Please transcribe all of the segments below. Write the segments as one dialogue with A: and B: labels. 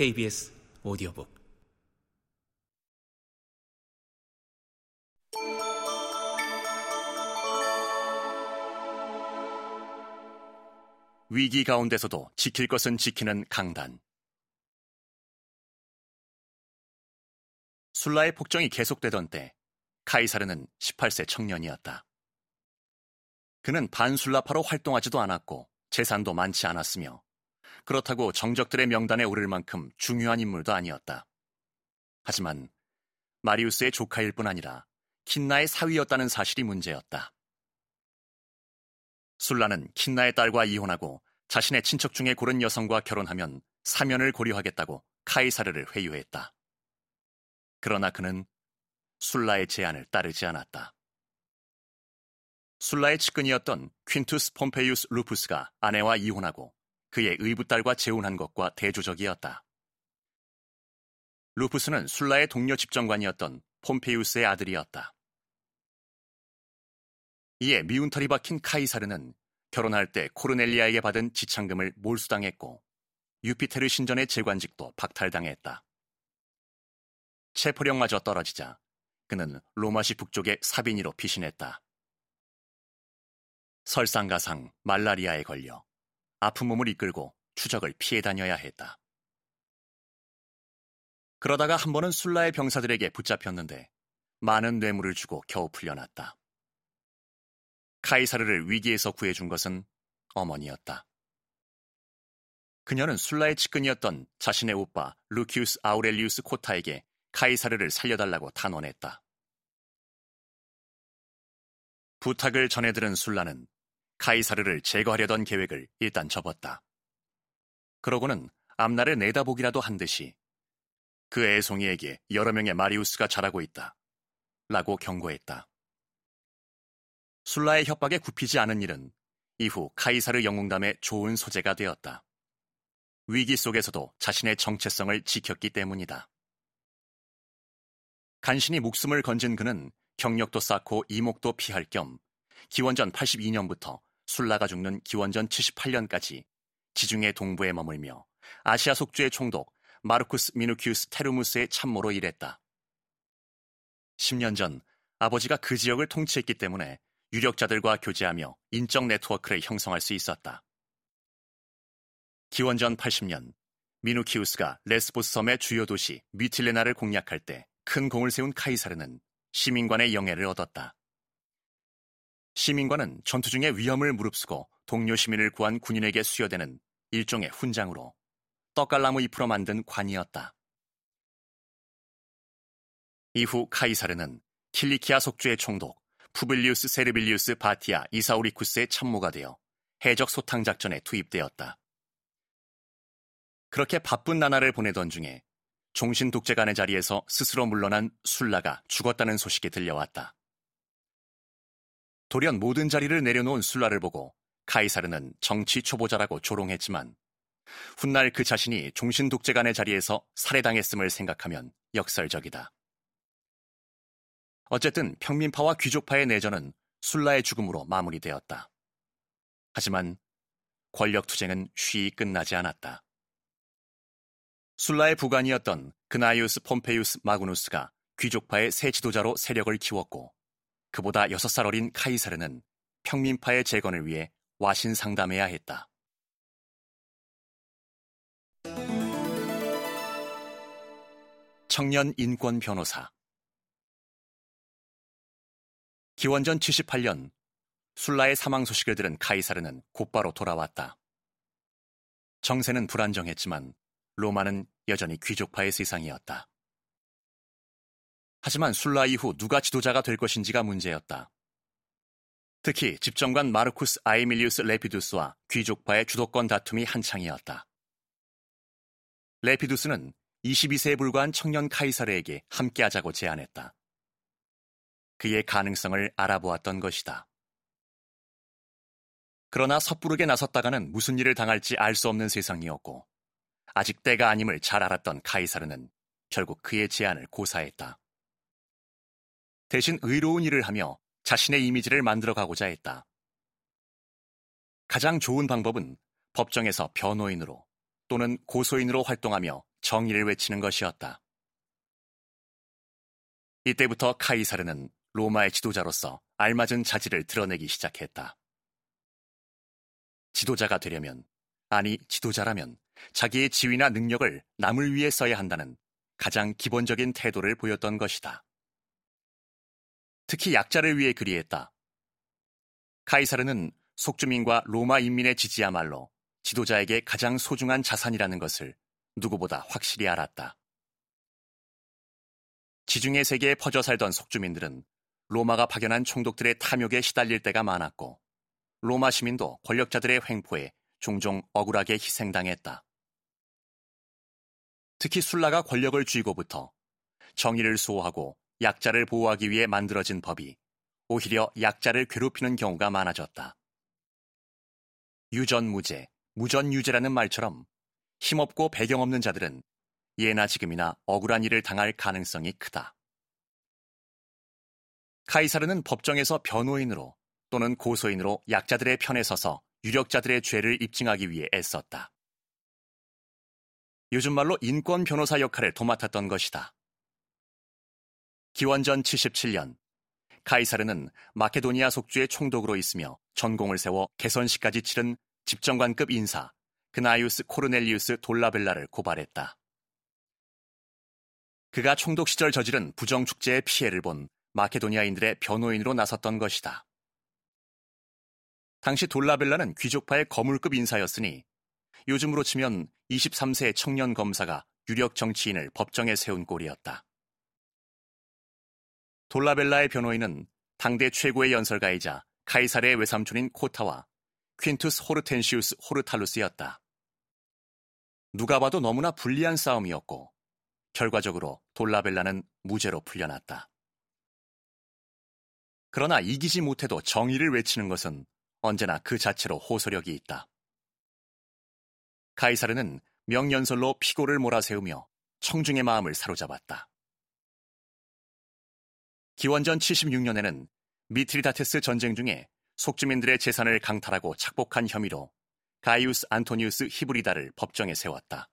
A: KBS 오디오북
B: 위기 가운데서도 지킬 것은 지키는 강단. 술라의 폭정이 계속되던 때 카이사르는 18세 청년이었다. 그는 반술라파로 활동하지도 않았고 재산도 많지 않았으며 그렇다고 정적들의 명단에 오를 만큼 중요한 인물도 아니었다. 하지만 마리우스의 조카일 뿐 아니라 킨나의 사위였다는 사실이 문제였다. 술라는 킨나의 딸과 이혼하고 자신의 친척 중에 고른 여성과 결혼하면 사면을 고려하겠다고 카이사르를 회유했다. 그러나 그는 술라의 제안을 따르지 않았다. 술라의 측근이었던 퀸투스 폼페이우스 루푸스가 아내와 이혼하고 그의 의붓딸과 재혼한 것과 대조적이었다. 루푸스는 술라의 동료 집정관이었던 폼페이우스의 아들이었다. 이에 미운 털이 박힌 카이사르는 결혼할 때 코르넬리아에게 받은 지창금을 몰수당했고 유피테르 신전의 재관직도 박탈당했다. 체포령마저 떨어지자 그는 로마시 북쪽의 사비니로 피신했다. 설상가상 말라리아에 걸려 아픈 몸을 이끌고 추적을 피해 다녀야 했다. 그러다가 한 번은 술라의 병사들에게 붙잡혔는데 많은 뇌물을 주고 겨우 풀려났다. 카이사르를 위기에서 구해준 것은 어머니였다. 그녀는 술라의 측근이었던 자신의 오빠 루키우스 아우렐리우스 코타에게 카이사르를 살려달라고 단언했다. 부탁을 전해들은 술라는 카이사르를 제거하려던 계획을 일단 접었다. 그러고는 앞날을 내다보기라도 한 듯이 그 애송이에게 여러 명의 마리우스가 자라고 있다. 라고 경고했다. 술라의 협박에 굽히지 않은 일은 이후 카이사르 영웅담의 좋은 소재가 되었다. 위기 속에서도 자신의 정체성을 지켰기 때문이다. 간신히 목숨을 건진 그는 경력도 쌓고 이목도 피할 겸 기원전 82년부터 술라가 죽는 기원전 78년까지 지중해 동부에 머물며 아시아 속주의 총독 마르쿠스 미누키우스 테르무스의 참모로 일했다. 10년 전 아버지가 그 지역을 통치했기 때문에 유력자들과 교제하며 인적 네트워크를 형성할 수 있었다. 기원전 80년 미누키우스가 레스보스 섬의 주요 도시 미틸레네를 공략할 때 큰 공을 세운 카이사르는 시민관의 영예를 얻었다. 시민관은 전투 중에 위험을 무릅쓰고 동료 시민을 구한 군인에게 수여되는 일종의 훈장으로 떡갈나무 잎으로 만든 관이었다. 이후 카이사르는 킬리키아 속주의 총독 푸블리우스 세르빌리우스 바티아 이사우리쿠스의 참모가 되어 해적 소탕 작전에 투입되었다. 그렇게 바쁜 나날을 보내던 중에 종신 독재관의 자리에서 스스로 물러난 술라가 죽었다는 소식이 들려왔다. 돌연 모든 자리를 내려놓은 술라를 보고 카이사르는 정치 초보자라고 조롱했지만 훗날 그 자신이 종신 독재관의 자리에서 살해당했음을 생각하면 역설적이다. 어쨌든 평민파와 귀족파의 내전은 술라의 죽음으로 마무리되었다. 하지만 권력 투쟁은 쉬이 끝나지 않았다. 술라의 부관이었던 그나이우스 폼페이우스 마구누스가 귀족파의 새 지도자로 세력을 키웠고 그보다 6살 어린 카이사르는 평민파의 재건을 위해 와신 상담해야 했다. 청년 인권 변호사 기원전 78년 술라의 사망 소식을 들은 카이사르는 곧바로 돌아왔다. 정세는 불안정했지만 로마는 여전히 귀족파의 세상이었다. 하지만 술라 이후 누가 지도자가 될 것인지가 문제였다. 특히 집정관 마르쿠스 아이밀리우스 레피두스와 귀족파의 주도권 다툼이 한창이었다. 레피두스는 22세에 불과한 청년 카이사르에게 함께하자고 제안했다. 그의 가능성을 알아보았던 것이다. 그러나 섣부르게 나섰다가는 무슨 일을 당할지 알 수 없는 세상이었고 아직 때가 아님을 잘 알았던 카이사르는 결국 그의 제안을 고사했다. 대신 의로운 일을 하며 자신의 이미지를 만들어가고자 했다. 가장 좋은 방법은 법정에서 변호인으로 또는 고소인으로 활동하며 정의를 외치는 것이었다. 이때부터 카이사르는 로마의 지도자로서 알맞은 자질을 드러내기 시작했다. 지도자가 되려면, 아니 지도자라면 자기의 지위나 능력을 남을 위해 써야 한다는 가장 기본적인 태도를 보였던 것이다. 특히 약자를 위해 그리했다. 카이사르는 속주민과 로마 인민의 지지야말로 지도자에게 가장 소중한 자산이라는 것을 누구보다 확실히 알았다. 지중해 세계에 퍼져 살던 속주민들은 로마가 파견한 총독들의 탐욕에 시달릴 때가 많았고 로마 시민도 권력자들의 횡포에 종종 억울하게 희생당했다. 특히 술라가 권력을 쥐고부터 정의를 수호하고 약자를 보호하기 위해 만들어진 법이 오히려 약자를 괴롭히는 경우가 많아졌다. 유전무죄, 무전유죄라는 말처럼 힘없고 배경 없는 자들은 예나 지금이나 억울한 일을 당할 가능성이 크다. 카이사르는 법정에서 변호인으로 또는 고소인으로 약자들의 편에 서서 유력자들의 죄를 입증하기 위해 애썼다. 요즘 말로 인권 변호사 역할을 도맡았던 것이다. 기원전 77년 카이사르는 마케도니아 속주의 총독으로 있으며 전공을 세워 개선시까지 치른 집정관급 인사 그나이우스 코르넬리우스 돌라벨라를 고발했다. 그가 총독 시절 저지른 부정 축제의 피해를 본 마케도니아인들의 변호인으로 나섰던 것이다. 당시 돌라벨라는 귀족파의 거물급 인사였으니 요즘으로 치면 23세 청년 검사가 유력 정치인을 법정에 세운 꼴이었다. 돌라벨라의 변호인은 당대 최고의 연설가이자 카이사르의 외삼촌인 코타와 퀸투스 호르텐시우스 호르탈루스였다. 누가 봐도 너무나 불리한 싸움이었고 결과적으로 돌라벨라는 무죄로 풀려났다. 그러나 이기지 못해도 정의를 외치는 것은 언제나 그 자체로 호소력이 있다. 카이사르는 명연설로 피고를 몰아세우며 청중의 마음을 사로잡았다. 기원전 76년에는 미트리다테스 전쟁 중에 속주민들의 재산을 강탈하고 착복한 혐의로 가이우스 안토니우스 히브리다를 법정에 세웠다.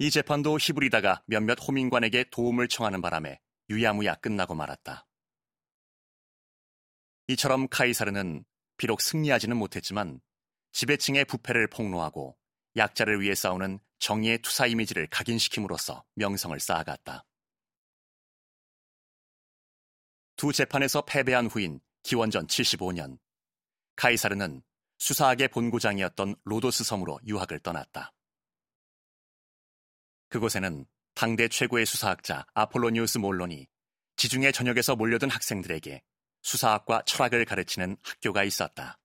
B: 이 재판도 히브리다가 몇몇 호민관에게 도움을 청하는 바람에 유야무야 끝나고 말았다. 이처럼 카이사르는 비록 승리하지는 못했지만 지배층의 부패를 폭로하고 약자를 위해 싸우는 정의의 투사 이미지를 각인시킴으로써 명성을 쌓아갔다. 두 재판에서 패배한 후인 기원전 75년 카이사르는 수사학의 본고장이었던 로도스 섬으로 유학을 떠났다. 그곳에는 당대 최고의 수사학자 아폴로니우스 몰론이 지중해 전역에서 몰려든 학생들에게 수사학과 철학을 가르치는 학교가 있었다.